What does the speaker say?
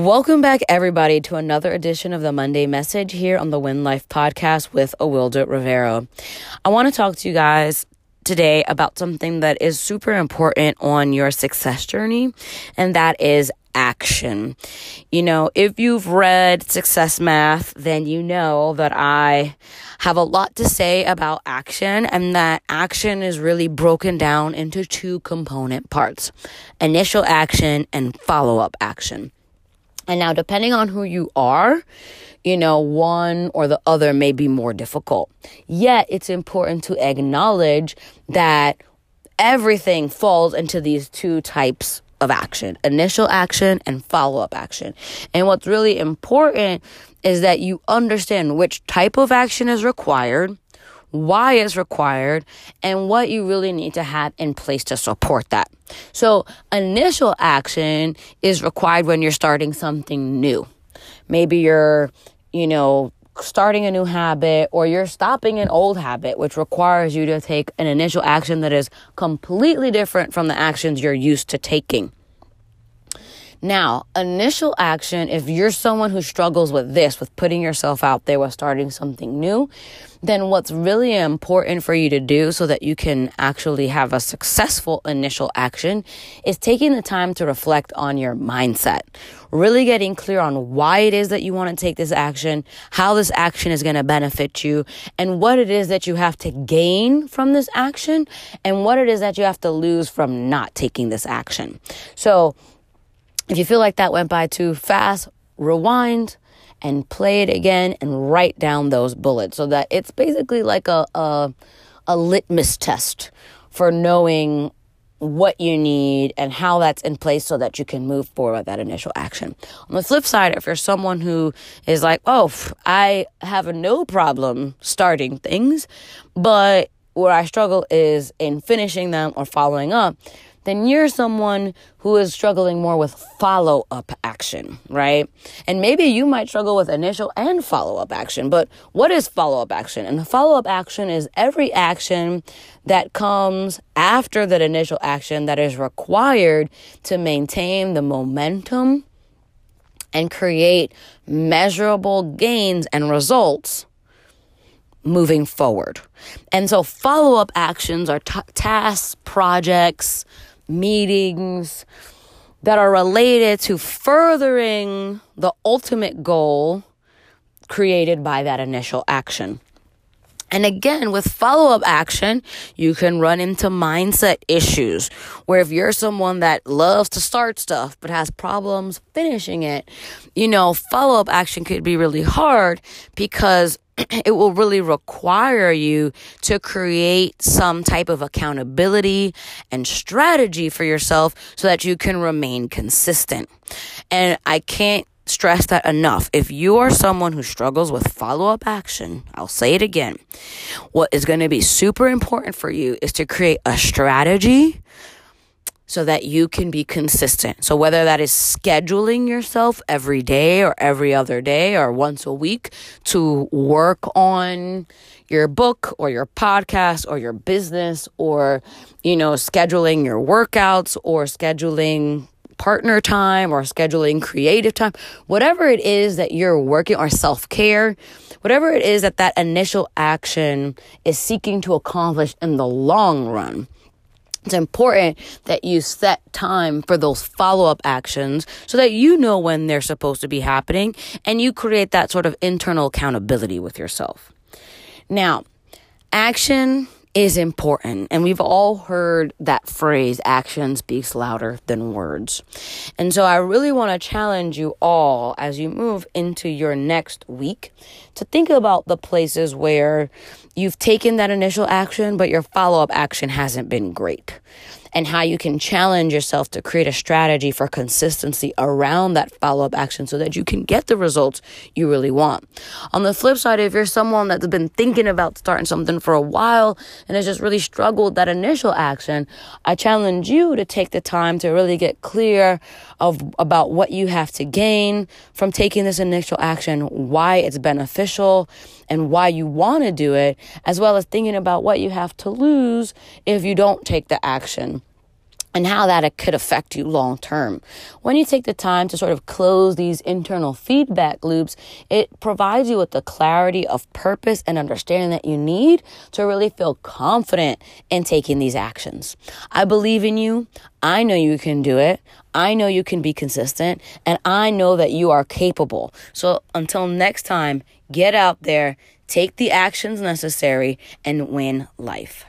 Welcome back, everybody, to another edition of the Monday Message here on the Win Life podcast with Awilda Rivero. I want to talk to you guys today about something that is super important on your success journey, and that is action. You know, if you've read Success Math, then you know that I have a lot to say about action and that action is really broken down into two component parts initial action and follow up action. And now, depending on who you are, you know, one or the other may be more difficult. Yet, it's important to acknowledge that everything falls into these two types of action initial action and follow up action. And what's really important is that you understand which type of action is required why it's required, and what you really need to have in place to support that. So, initial action is required when you're starting something new. Maybe you're, you know, starting a new habit or you're stopping an old habit, which requires you to take an initial action that is completely different from the actions you're used to taking. Now, initial action, if you're someone who struggles with this, with putting yourself out there, with starting something new, then what's really important for you to do so that you can actually have a successful initial action is taking the time to reflect on your mindset. Really getting clear on why it is that you want to take this action, how this action is going to benefit you, and what it is that you have to gain from this action, and what it is that you have to lose from not taking this action. So, if you feel like that went by too fast, rewind and play it again and write down those bullets so that it's basically like a, a, a litmus test for knowing what you need and how that's in place so that you can move forward with that initial action. On the flip side, if you're someone who is like, oh, I have no problem starting things, but where I struggle is in finishing them or following up, then you're someone who is struggling more with follow up action, right? And maybe you might struggle with initial and follow up action, but what is follow up action? And the follow up action is every action that comes after that initial action that is required to maintain the momentum and create measurable gains and results moving forward. And so follow up actions are t- tasks, projects, meetings that are related to furthering the ultimate goal created by that initial action. And again, with follow up action, you can run into mindset issues where if you're someone that loves to start stuff but has problems finishing it, you know, follow up action could be really hard because it will really require you to create some type of accountability and strategy for yourself so that you can remain consistent. And I can't stress that enough. If you are someone who struggles with follow up action, I'll say it again. What is going to be super important for you is to create a strategy so that you can be consistent. So, whether that is scheduling yourself every day or every other day or once a week to work on your book or your podcast or your business or, you know, scheduling your workouts or scheduling partner time or scheduling creative time, whatever it is that you're working or self care, whatever it is that that initial action is seeking to accomplish in the long run it's important that you set time for those follow up actions so that you know when they're supposed to be happening and you create that sort of internal accountability with yourself. Now, action is important. And we've all heard that phrase, action speaks louder than words. And so I really want to challenge you all as you move into your next week to think about the places where you've taken that initial action, but your follow up action hasn't been great and how you can challenge yourself to create a strategy for consistency around that follow up action so that you can get the results you really want. On the flip side, if you're someone that's been thinking about starting something for a while and has just really struggled that initial action, I challenge you to take the time to really get clear of about what you have to gain from taking this initial action, why it's beneficial and why you want to do it, as well as thinking about what you have to lose if you don't take the action and how that could affect you long term. When you take the time to sort of close these internal feedback loops, it provides you with the clarity of purpose and understanding that you need to really feel confident in taking these actions. I believe in you. I know you can do it. I know you can be consistent and I know that you are capable. So until next time, get out there, take the actions necessary and win life.